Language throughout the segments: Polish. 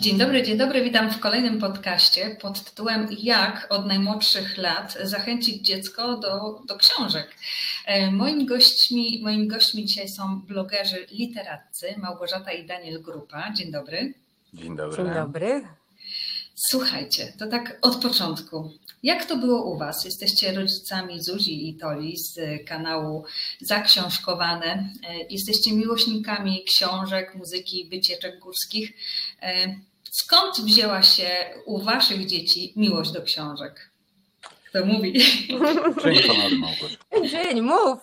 Dzień dobry, dzień dobry, witam w kolejnym podcaście pod tytułem Jak od najmłodszych lat zachęcić dziecko do, do książek. E, moim gośćmi, moimi gośćmi dzisiaj są blogerzy literaccy Małgorzata i Daniel Grupa. Dzień dobry. Dzień dobry. Dzień dobry. Słuchajcie, to tak od początku. Jak to było u Was? Jesteście rodzicami Zuzi i Toli z kanału Zaksiążkowane. E, jesteście miłośnikami książek, muzyki, wycieczek górskich. E, skąd wzięła się u Waszych dzieci miłość do książek? Kto mówi? Dzień Małgorzata. Dzień, mów.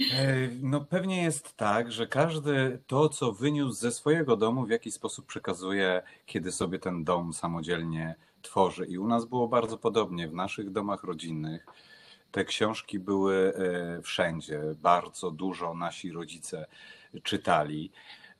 E, No pewnie jest tak, że każdy to, co wyniósł ze swojego domu, w jakiś sposób przekazuje, kiedy sobie ten dom samodzielnie tworzy. I u nas było bardzo podobnie. W naszych domach rodzinnych te książki były e, wszędzie. Bardzo dużo nasi rodzice czytali.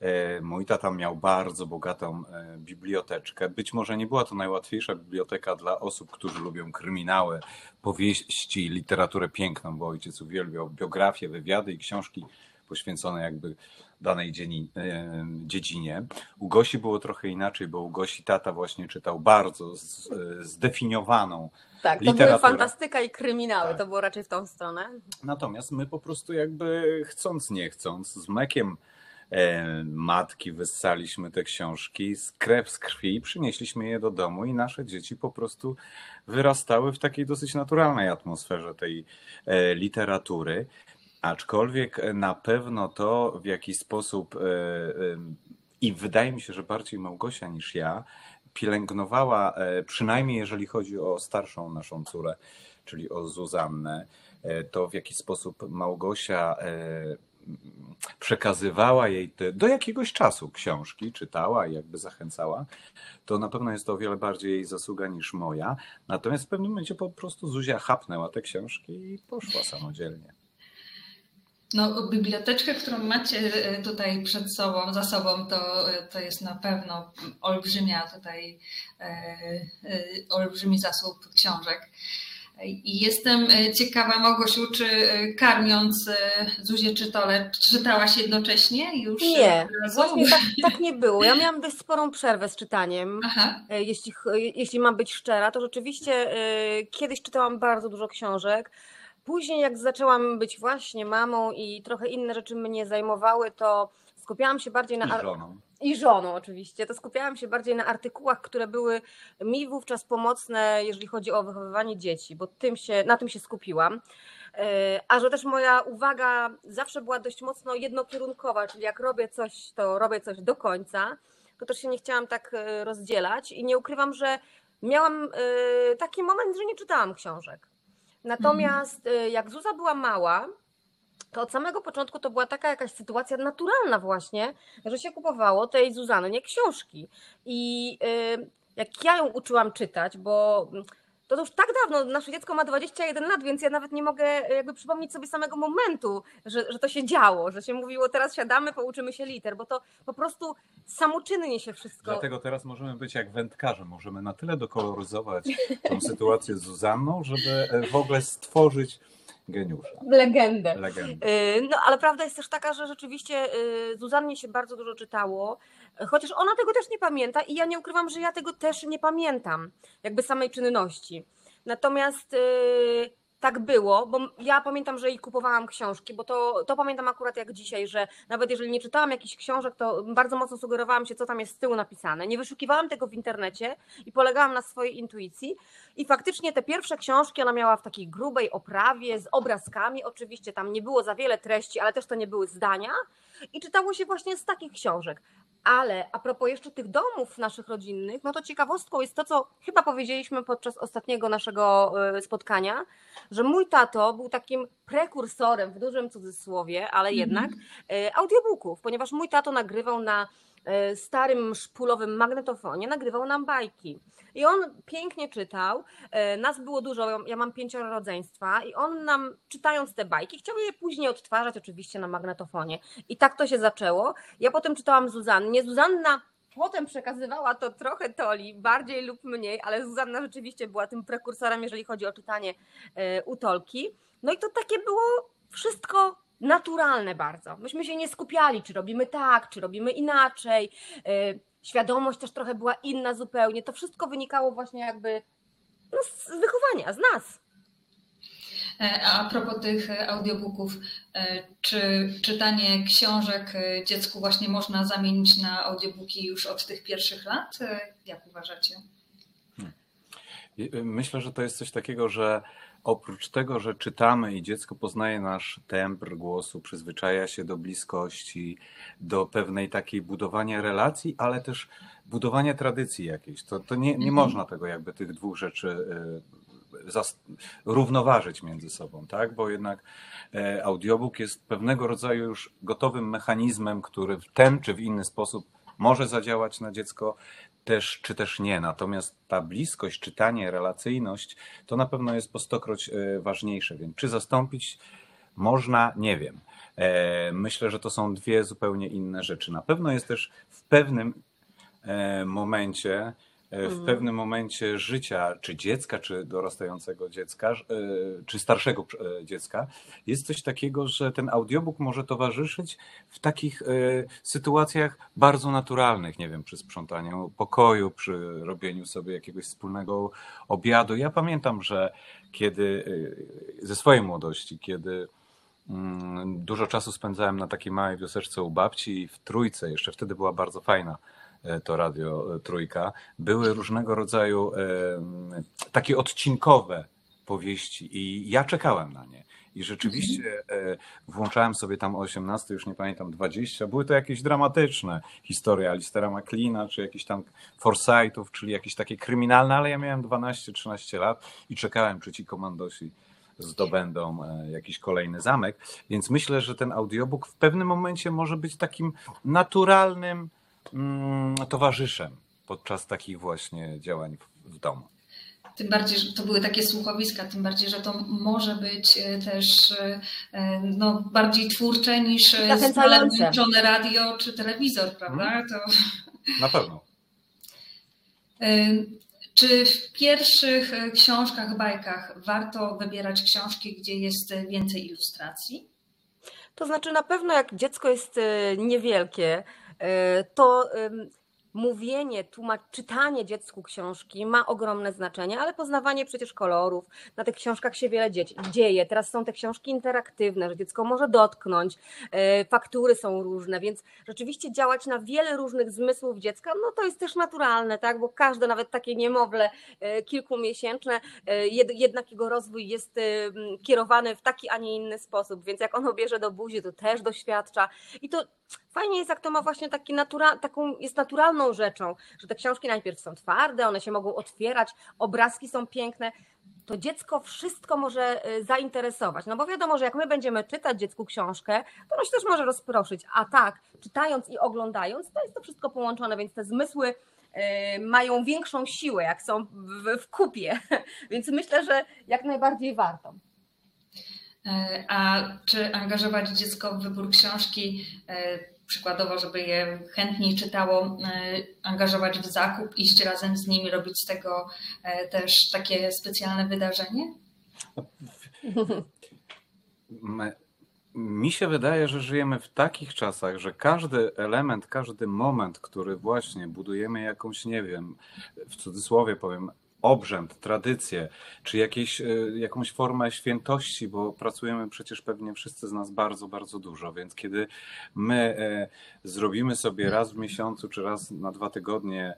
E, Mój tata miał bardzo bogatą e, biblioteczkę. Być może nie była to najłatwiejsza biblioteka dla osób, którzy lubią kryminały, powieści, literaturę piękną, bo ojciec uwielbiał biografię, wywiady i książki poświęcone jakby danej e, dziedzinie. U Gosi było trochę inaczej, bo u Gosi tata właśnie czytał bardzo zdefiniowaną Tak, to były literaturę. fantastyka i kryminały, Tak. to było raczej w tą stronę. Natomiast my po prostu jakby chcąc, nie chcąc, z mlekiem e, matki wyssaliśmy te książki, z krew z krwi, przynieśliśmy je do domu i nasze dzieci po prostu wyrastały w takiej dosyć naturalnej atmosferze tej e, literatury. Aczkolwiek e, na pewno to w jakiś sposób e, e, i wydaje mi się, że bardziej Małgosia niż ja pielęgnowała, e, przynajmniej jeżeli chodzi o starszą naszą córę, czyli o Zuzannę, e, to w jaki sposób Małgosia e, przekazywała jej te, do jakiegoś czasu książki, czytała i jakby zachęcała, to na pewno jest to o wiele bardziej jej zasługa niż moja. Natomiast w pewnym momencie po prostu Zuzia chapnęła te książki i poszła samodzielnie. No, biblioteczkę, którą macie e, tutaj przed sobą, za sobą, to, e, to jest na pewno olbrzymia tutaj, e, e, olbrzymi zasób książek. I jestem e, ciekawa, Małgosiu, czy e, karmiąc e, Zuzię czy Tole, czytałaś jednocześnie już? Nie, właśnie tak, tak nie było. Ja miałam dość sporą przerwę z czytaniem. Aha, Jeśli, jeśli mam być szczera, to rzeczywiście kiedyś czytałam bardzo dużo książek. Później, jak zaczęłam być właśnie mamą i trochę inne rzeczy mnie zajmowały, to skupiałam się bardziej na. I żoną. I żoną oczywiście. To skupiałam się bardziej na artykułach, które były mi wówczas pomocne, jeżeli chodzi o wychowywanie dzieci, bo tym się, na tym się skupiłam. E, A że też moja uwaga zawsze była dość mocno jednokierunkowa, czyli jak robię coś, to robię coś do końca, to też się nie chciałam tak e, rozdzielać i nie ukrywam, że miałam e, taki moment, że nie czytałam książek. Natomiast jak Zuza była mała, to od samego początku to była taka jakaś sytuacja naturalna właśnie, że się kupowało tej Zuzany nie książki. I y, jak ja ją uczyłam czytać, bo to już tak dawno, nasze dziecko ma 21 lat, więc ja nawet nie mogę y, jakby przypomnieć sobie samego momentu, że, że to się działo, że się mówiło teraz siadamy, pouczymy się liter, bo to po prostu samoczynnie się wszystko... Dlatego teraz możemy być jak wędkarze. Możemy na tyle dokoloryzować tą sytuację z Zuzanną, żeby e, w ogóle stworzyć geniusza, Legendę. legendę. Y, No, ale prawda jest też taka, że rzeczywiście y, Zuzannie się bardzo dużo czytało, chociaż ona tego też nie pamięta i ja nie ukrywam, że ja tego też nie pamiętam, jakby samej czynności. Natomiast y, tak było, bo ja pamiętam, że i kupowałam książki, bo to, to pamiętam akurat jak dzisiaj, że nawet jeżeli nie czytałam jakichś książek, to bardzo mocno sugerowałam się, co tam jest z tyłu napisane. Nie wyszukiwałam tego w internecie i polegałam na swojej intuicji. I faktycznie te pierwsze książki ona miała w takiej grubej oprawie, z obrazkami. Oczywiście tam nie było za wiele treści, ale też to nie były zdania. I czytało się właśnie z takich książek. Ale a propos jeszcze tych domów naszych rodzinnych, no to ciekawostką jest to, co chyba powiedzieliśmy podczas ostatniego naszego e, spotkania, że mój tato był takim prekursorem w dużym cudzysłowie, ale jednak e, audiobooków, ponieważ mój tato nagrywał na starym szpulowym magnetofonie, nagrywał nam bajki. I on pięknie czytał, e, nas było dużo, ja- mam pięcioro rodzeństwa i on nam czytając te bajki chciał je później odtwarzać oczywiście na magnetofonie. I tak to się zaczęło. Ja potem czytałam Zuzannie. Zuzanna potem przekazywała to trochę Toli, bardziej lub mniej, ale Zuzanna rzeczywiście była tym prekursorem, jeżeli chodzi o czytanie e, u Tolki. No i to takie było wszystko naturalne bardzo. Myśmy się nie skupiali, czy robimy tak, czy robimy inaczej. Y, świadomość też trochę była inna zupełnie. To wszystko wynikało właśnie jakby no, z wychowania, z nas. E, a propos tych e, audiobooków, e, czy czytanie książek dziecku właśnie można zamienić na audiobooki już od tych pierwszych lat? Jak uważacie? Hmm. Myślę, że to jest coś takiego, że oprócz tego, że czytamy i dziecko poznaje nasz temper głosu, przyzwyczaja się do bliskości, do pewnej takiej budowania relacji, ale też budowania tradycji jakiejś. To, to nie, nie mhm. można tego jakby tych dwóch rzeczy równoważyć między sobą, tak? Bo jednak e, audiobook jest pewnego rodzaju już gotowym mechanizmem, który w ten czy w inny sposób może zadziałać na dziecko, też czy też nie. Natomiast ta bliskość, czytanie, relacyjność to na pewno jest po stokroć e, ważniejsze. Więc czy zastąpić można, nie wiem. E, myślę, że to są dwie zupełnie inne rzeczy. Na pewno jest też w pewnym momencie E, w mhm. pewnym momencie życia, czy dziecka, czy dorastającego dziecka, e, czy starszego e, dziecka, jest coś takiego, że ten audiobook może towarzyszyć w takich sytuacjach bardzo naturalnych, nie wiem, przy sprzątaniu pokoju, przy robieniu sobie jakiegoś wspólnego obiadu. Ja pamiętam, że kiedy ze swojej młodości, kiedy mm, dużo czasu spędzałem na takiej małej wioseczce u babci w Trójce, jeszcze wtedy była bardzo fajna E, to Radio e, Trójka, były różnego rodzaju e, takie odcinkowe powieści i ja czekałem na nie. I rzeczywiście włączałem sobie tam o 18, już nie pamiętam, 20. Były to jakieś dramatyczne historie Alistera McLeana, czy jakiś tam Forsythów, czyli jakieś takie kryminalne, ale ja miałem 12-13 lat i czekałem, czy ci komandosi zdobędą jakiś kolejny zamek. Więc myślę, że ten audiobook w pewnym momencie może być takim naturalnym towarzyszem podczas takich właśnie działań w, domu. Tym bardziej, że to były takie słuchowiska, tym bardziej, że to może być e, też e, no, bardziej twórcze niż e, włączone radio czy telewizor, prawda? Hmm. To... Na pewno. Czy w pierwszych książkach, bajkach warto wybierać książki, gdzie jest więcej ilustracji? To znaczy, na pewno jak dziecko jest niewielkie, E, to mówienie, tłumacz, czytanie dziecku książki ma ogromne znaczenie, ale poznawanie przecież kolorów, na tych książkach się wiele dzieje. Teraz są te książki interaktywne, że dziecko może dotknąć, e, faktury są różne, więc rzeczywiście działać na wiele różnych zmysłów dziecka, no to jest też naturalne, tak, bo każde, nawet takie niemowlę e, kilkumiesięczne, jednak jego rozwój jest kierowany w taki, a nie inny sposób, więc jak ono bierze do buzi, to też doświadcza. I to fajnie jest, jak to ma właśnie taki natura, taką, jest naturalną rzeczą, że te książki najpierw są twarde, one się mogą otwierać, obrazki są piękne, to dziecko wszystko może y, zainteresować. No bo wiadomo, że jak my będziemy czytać dziecku książkę, to ono się też może rozproszyć. A tak, czytając i oglądając, to jest to wszystko połączone, więc te zmysły y, mają większą siłę, jak są w, w kupie. Więc myślę, że jak najbardziej warto. E, a czy angażować dziecko w wybór książki, e, przykładowo, żeby je chętniej czytało, e, angażować w zakup, iść razem z nimi, robić z tego też takie specjalne wydarzenie? Mi się wydaje, że żyjemy w takich czasach, że każdy element, każdy moment, który właśnie budujemy jakąś, nie wiem, w cudzysłowie powiem, obrzęd, tradycję, czy jakieś, e, jakąś formę świętości, bo pracujemy przecież pewnie wszyscy z nas bardzo, bardzo dużo, więc kiedy my e, zrobimy sobie raz w miesiącu, czy raz na dwa tygodnie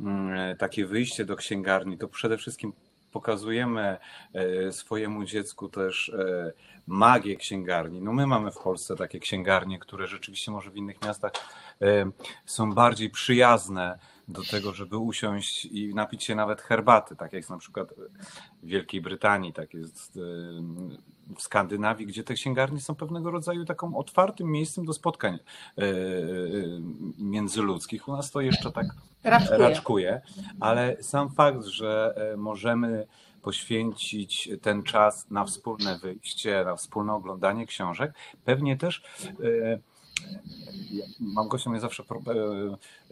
mm, e, takie wyjście do księgarni, to przede wszystkim pokazujemy swojemu dziecku też magię księgarni. No my mamy w Polsce takie księgarnie, które rzeczywiście może w innych miastach są bardziej przyjazne do tego, żeby usiąść i napić się nawet herbaty, tak jak jest na przykład w Wielkiej Brytanii, tak jest w Skandynawii, gdzie te księgarnie są pewnego rodzaju taką otwartym miejscem do spotkań y, y, międzyludzkich. U nas to jeszcze tak raczkuje, raczkuje ale sam fakt, że e, możemy poświęcić ten czas na wspólne wyjście, na wspólne oglądanie książek, pewnie też e, Małgosia mnie zawsze e,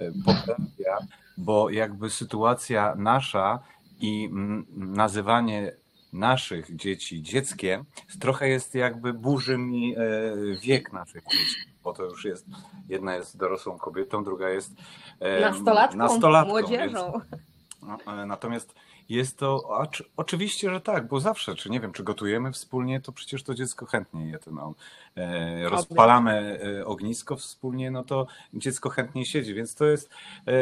e, poprawia, bo jakby sytuacja nasza i nazywanie naszych dzieci dzieckiem, trochę jest jakby burzy mi e, wiek naszych dzieci, bo to już jest, jedna jest dorosłą kobietą, druga jest nastolatką, nastolatką młodzieżą. Więc, no, natomiast jest to, oczywiście, że tak, bo zawsze, czy nie wiem, czy gotujemy wspólnie, to przecież to dziecko chętnie je to, no, rozpalamy e, ognisko wspólnie, no to dziecko chętnie siedzi, więc to jest, e,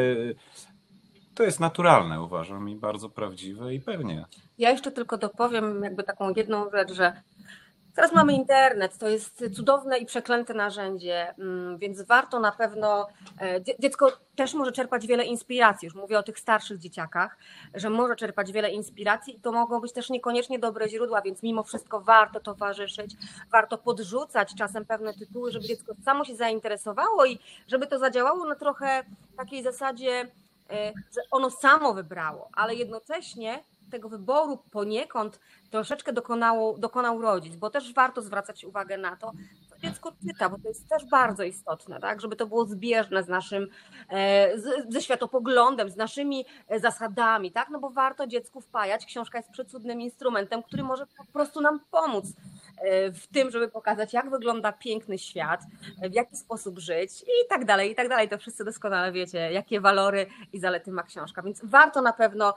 to jest naturalne, uważam, i bardzo prawdziwe i pewnie. Ja jeszcze tylko dopowiem jakby taką jedną rzecz, że Teraz mamy internet, to jest cudowne i przeklęte narzędzie, mm, więc warto na pewno. E, dziecko też może czerpać wiele inspiracji. Już mówię o tych starszych dzieciakach, że może czerpać wiele inspiracji i to mogą być też niekoniecznie dobre źródła, więc mimo wszystko warto towarzyszyć, warto podrzucać czasem pewne tytuły, żeby dziecko samo się zainteresowało i żeby to zadziałało na trochę takiej zasadzie, e, że ono samo wybrało, ale jednocześnie tego wyboru poniekąd troszeczkę dokonało, dokonał rodzic, bo też warto zwracać uwagę na to, co dziecko czyta, bo to jest też bardzo istotne, tak? żeby to było zbieżne z naszym, e, z, ze światopoglądem, z naszymi e, zasadami, tak? no bo warto dziecku wpajać. Książka jest przecudnym instrumentem, który może po prostu nam pomóc e, w tym, żeby pokazać, jak wygląda piękny świat, w jaki sposób żyć i tak dalej, i tak dalej. To wszyscy doskonale wiecie, jakie walory i zalety ma książka, więc warto na pewno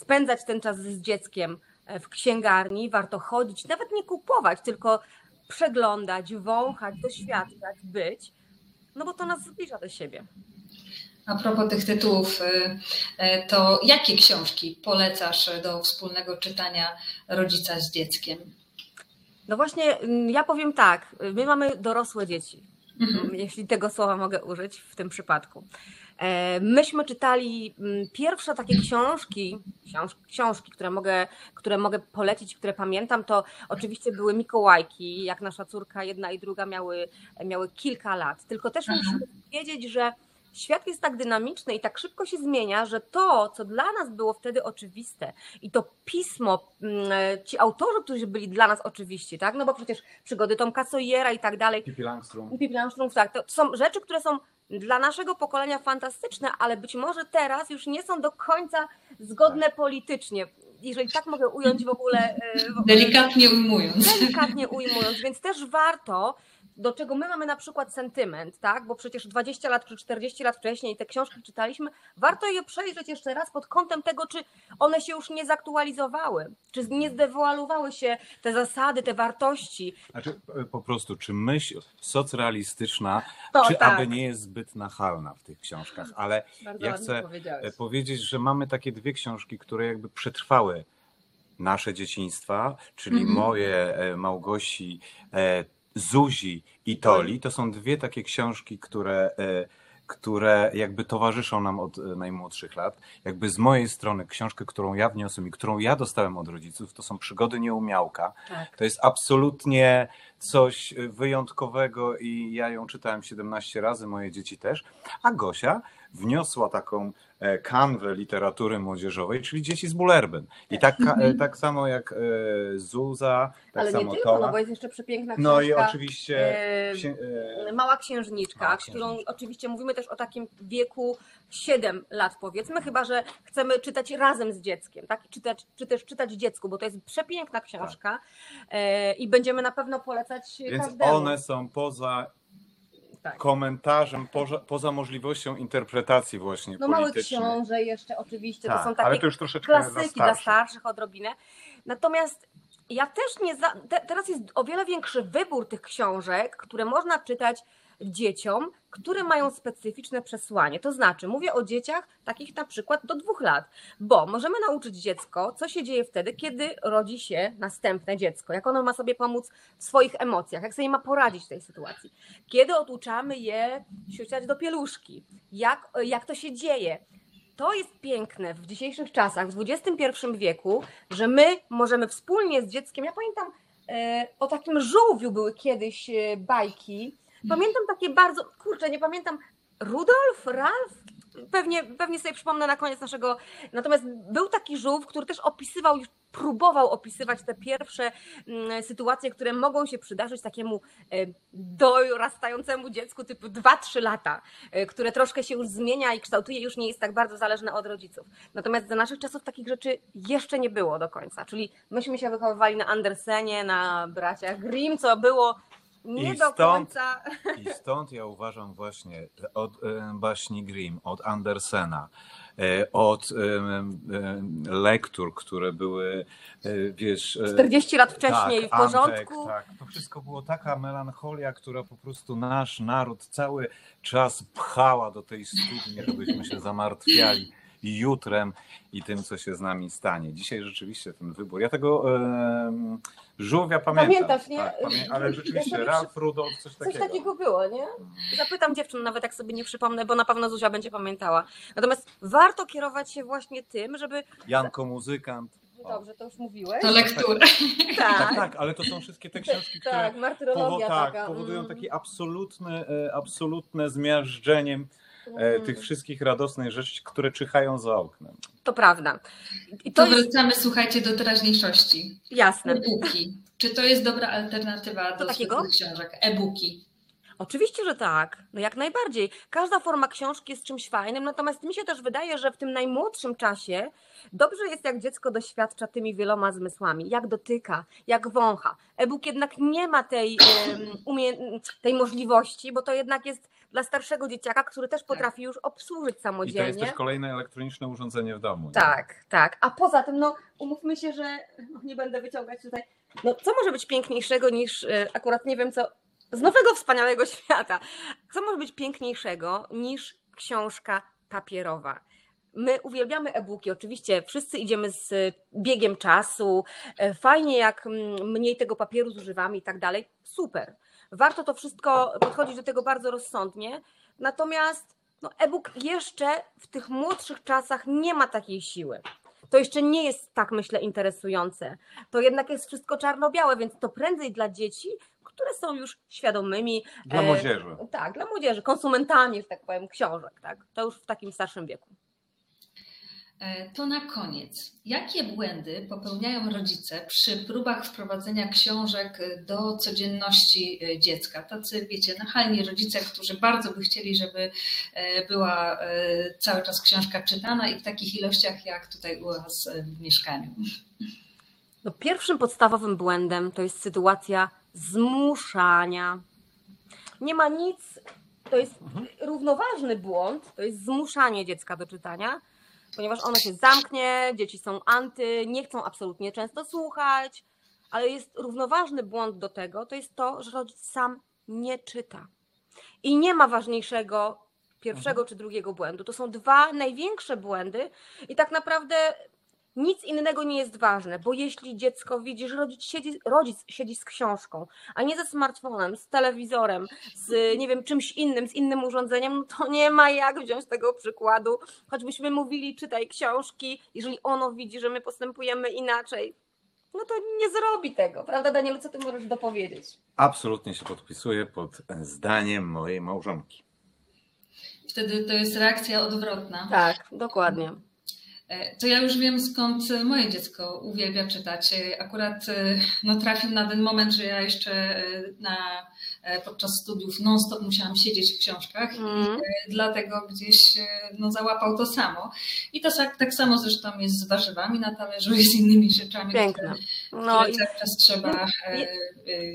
spędzać ten czas z dzieckiem e, w księgarni, warto chodzić, nawet nie kupować, tylko przeglądać, wąchać, doświadczać, być, no bo to nas zbliża do siebie. A propos tych tytułów, y, y, to jakie książki polecasz do wspólnego czytania rodzica z dzieckiem? No właśnie, mm, ja powiem tak, my mamy dorosłe dzieci, mhm. jeśli tego słowa mogę użyć w tym przypadku. E, myśmy czytali mm, pierwsze takie książki, książki, które mogę, które mogę polecić, które pamiętam, to oczywiście były Mikołajki, jak nasza córka jedna i druga miały, miały kilka lat. Tylko też Aha. musimy wiedzieć, że świat jest tak dynamiczny i tak szybko się zmienia, że to, co dla nas było wtedy oczywiste i to pismo, mm, ci autorzy, którzy byli dla nas oczywiści, tak? No bo przecież przygody Tomka Sawyera i tak dalej. Pippi Langström. Pippi Langström, tak. To są rzeczy, które są dla naszego pokolenia fantastyczne, ale być może teraz już nie są do końca zgodne tak. politycznie. Jeżeli tak mogę ująć w ogóle. E, w ogóle delikatnie ujmując. Delikatnie ujmując, więc też warto do czego my mamy na przykład sentyment, tak? Bo przecież 20 lat czy 40 lat wcześniej te książki czytaliśmy, warto je przejrzeć jeszcze raz pod kątem tego, czy one się już nie zaktualizowały, czy nie zdewaluowały się te zasady, te wartości. Znaczy e, po prostu, czy myśl socrealistyczna, to, czy tak. aby nie jest zbyt nachalna w tych książkach, ale Bardzo ja chcę e, powiedzieć, że mamy takie dwie książki, które jakby przetrwały nasze dzieciństwa, czyli mm -hmm. moje, e, Małgosi, Zuzi i Toli to są dwie takie książki, które, e, które jakby towarzyszą nam od e, najmłodszych lat. Jakby z mojej strony książkę, którą ja wniosłem i którą ja dostałem od rodziców, to są Przygody Nieumiałka. Tak. To jest absolutnie coś wyjątkowego i ja ją czytałem 17 razy, moje dzieci też. A Gosia wniosła taką e, kanwę literatury młodzieżowej, czyli dzieci z Bullerbyn. I tak, mhm. tak samo jak e, Zuza, tak Ale samo nie tylko, no bo jest jeszcze przepiękna książka. No i oczywiście e, Mała Księżniczka, Mała którą oczywiście mówimy też o takim wieku 7 lat powiedzmy, chyba że chcemy czytać razem z dzieckiem, tak? Czytać, czy też czytać dziecku, bo to jest przepiękna książka tak. i będziemy na pewno polecać Więc każdemu. one są poza tak. komentarzem poza, poza, możliwością interpretacji właśnie No mały książę jeszcze oczywiście, tak, to są takie to klasyki dla starszych odrobinę. Natomiast ja też nie, za, te, teraz jest o wiele większy wybór tych książek, które można czytać dzieciom, które mają specyficzne przesłanie. To znaczy, mówię o dzieciach takich na przykład do dwóch lat, bo możemy nauczyć dziecko, co się dzieje wtedy, kiedy rodzi się następne dziecko, jak ono ma sobie pomóc w swoich emocjach, jak sobie ma poradzić w tej sytuacji. Kiedy oduczamy je siusiać do pieluszki, jak, jak to się dzieje. To jest piękne w dzisiejszych czasach, w XXI wieku, że my możemy wspólnie z dzieckiem, ja pamiętam, e, o takim żółwiu były kiedyś e, bajki, Pamiętam takie bardzo, kurczę, nie pamiętam, Rudolf, Ralf, pewnie, pewnie sobie przypomnę na koniec naszego. Natomiast był taki żółw, który też opisywał, już próbował opisywać te pierwsze mm, sytuacje, które mogą się przydarzyć takiemu e, dorastającemu dziecku typu 2-3 lata, e, które troszkę się już zmienia i kształtuje, już nie jest tak bardzo zależne od rodziców. Natomiast za naszych czasów takich rzeczy jeszcze nie było do końca. Czyli myśmy się wychowywali na Andersenie, na braciach Grimm, co było nie I do stąd- końca. I stąd ja uważam właśnie od e, baśni Grimm, od Andersena, e, od em, lektur, które były, e, wiesz... e, 40 lat wcześniej w tak, porządku. Antek, tak, to wszystko było taka melancholia, która po prostu nasz naród cały czas pchała do tej studni, żebyśmy się zamartwiali jutrem i tym, co się z nami stanie. Dzisiaj rzeczywiście ten wybór. Ja tego em, żółwia pamiętam. Pamiętasz, nie? Tak, pamię- ale rzeczywiście Ralf Rudolf, coś Coś takiego. takiego było, nie? Zapytam dziewczyn, nawet jak sobie nie przypomnę, bo na pewno Zuzia będzie pamiętała. Natomiast warto kierować się właśnie tym, żeby. Janko muzykant. O. Dobrze, to już mówiłeś. To lektura. Tak, Tak, tak, ale to są wszystkie te książki, które tak, martyrologia powo- tak, powodują mm, takie absolutne, e, absolutne zmiażdżenie e, mm, tych wszystkich radosnych rzeczy, które czyhają za oknem. To prawda. I To to jest wracamy, słuchajcie, do teraźniejszości. jasne. E-booki. Czy to jest dobra alternatywa do takiego? książek? E-booki. Oczywiście, że tak. No jak najbardziej. Każda forma książki jest czymś fajnym, natomiast mi się też wydaje, że w tym najmłodszym czasie dobrze jest, jak dziecko doświadcza tymi wieloma zmysłami, jak dotyka, jak wącha. E-book jednak nie ma tej, umie- tej możliwości, bo to jednak jest dla starszego dzieciaka, który też potrafi już obsłużyć I to jest samodzielnie. też kolejne elektroniczne urządzenie w domu. nie? Tak, tak. A poza tym, no umówmy się, że no, nie będę wyciągać tutaj. No co może być piękniejszego niż e, akurat nie wiem co z nowego wspaniałego świata. Co może być piękniejszego niż książka papierowa? My uwielbiamy e-booki, oczywiście wszyscy idziemy z e, biegiem czasu. e, Fajnie, jak mm, mniej tego papieru zużywamy i tak dalej. Super. Warto to wszystko podchodzić do tego bardzo rozsądnie. Natomiast no, e-book jeszcze w tych młodszych czasach nie ma takiej siły. To jeszcze nie jest tak, myślę, interesujące. To jednak jest wszystko czarno-białe, więc to prędzej dla dzieci, które są już świadomymi. Dla e, młodzieży. Tak, dla młodzieży, konsumentami, że tak powiem, książek. Tak? To już w takim starszym wieku. E, To na koniec. Jakie błędy popełniają rodzice przy próbach wprowadzenia książek do codzienności e, dziecka? Tacy, wiecie, nachalni rodzice, którzy bardzo by chcieli, żeby e, była cały czas książka czytana i w takich ilościach, jak tutaj u Was w mieszkaniu. No, pierwszym podstawowym błędem to jest sytuacja zmuszania. Nie ma nic, to jest równoważny błąd, to jest zmuszanie dziecka do czytania, ponieważ ono się zamknie, dzieci są anty, nie chcą absolutnie często słuchać, ale jest równoważny błąd do tego, to jest to, że rodzic sam nie czyta. I nie ma ważniejszego pierwszego czy drugiego błędu. To są dwa największe błędy i tak naprawdę nic innego nie jest ważne, bo jeśli dziecko widzi, że rodzic siedzi, rodzic siedzi z książką, a nie ze smartfonem, z telewizorem, z nie wiem, czymś innym, z innym urządzeniem, no to nie ma jak wziąć tego przykładu. Choćbyśmy mówili, czytaj książki, jeżeli ono widzi, że my postępujemy inaczej, no to nie zrobi tego. Prawda, Danielu, co ty możesz dopowiedzieć? Absolutnie się podpisuję pod zdaniem mojej małżonki. Wtedy to jest reakcja odwrotna. Tak, dokładnie. E, To ja już wiem, skąd moje dziecko uwielbia czytać. E, Akurat e, no, trafił na ten moment, że ja jeszcze na, podczas studiów non-stop musiałam siedzieć w książkach Mm. i e, dlatego gdzieś no, załapał to samo. I to tak, tak samo zresztą jest z warzywami na talerzu i z innymi rzeczami, Piękne. No które i cały czas trzeba e, e,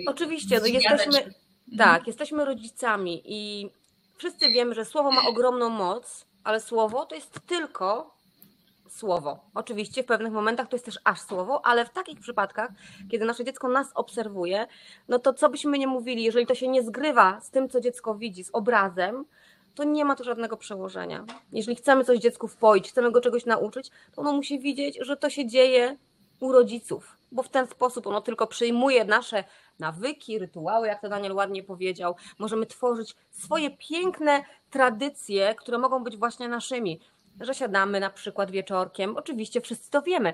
oczywiście, no jesteśmy, Mhm. Tak, jesteśmy rodzicami i wszyscy wiemy, że słowo ma ogromną moc, ale słowo to jest tylko słowo. Oczywiście w pewnych momentach to jest też aż słowo, ale w takich przypadkach, kiedy nasze dziecko nas obserwuje, no to co byśmy nie mówili, jeżeli to się nie zgrywa z tym, co dziecko widzi, z obrazem, to nie ma tu żadnego przełożenia. Jeżeli chcemy coś dziecku wpoić, chcemy go czegoś nauczyć, to ono musi widzieć, że to się dzieje u rodziców, bo w ten sposób ono tylko przyjmuje nasze nawyki, rytuały, jak to Daniel ładnie powiedział. Możemy tworzyć swoje piękne tradycje, które mogą być właśnie naszymi. Że siadamy na przykład wieczorkiem, oczywiście wszyscy to wiemy,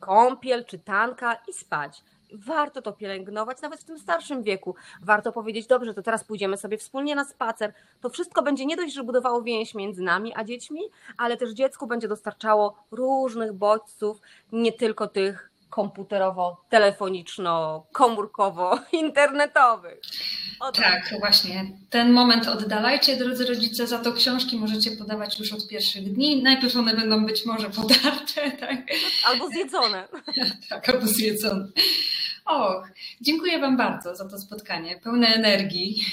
kąpiel, czytanka i spać. Warto to pielęgnować, nawet w tym starszym wieku. Warto powiedzieć, dobrze, to teraz pójdziemy sobie wspólnie na spacer. To wszystko będzie nie dość, że budowało więź między nami a dziećmi, ale też dziecku będzie dostarczało różnych bodźców, nie tylko tych komputerowo, telefoniczno, komórkowo, internetowych. Tak, właśnie. Ten moment oddalajcie, drodzy rodzice, za to książki możecie podawać już od pierwszych dni. Najpierw one będą być może podarte, tak, Albo zjedzone. tak albo zjedzone. Och, dziękuję Wam bardzo za to spotkanie, pełne energii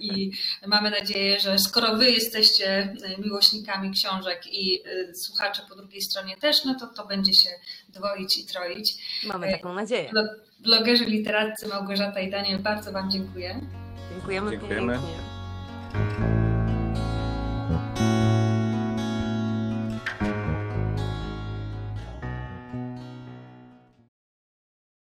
i mamy nadzieję, że skoro Wy jesteście miłośnikami książek i y, słuchacze po drugiej stronie też, no to to będzie się dwoić i troić. Mamy taką nadzieję. Blogerzy literaccy Małgorzata i Daniel, bardzo Wam dziękuję. Dziękujemy, Dziękujemy. pięknie.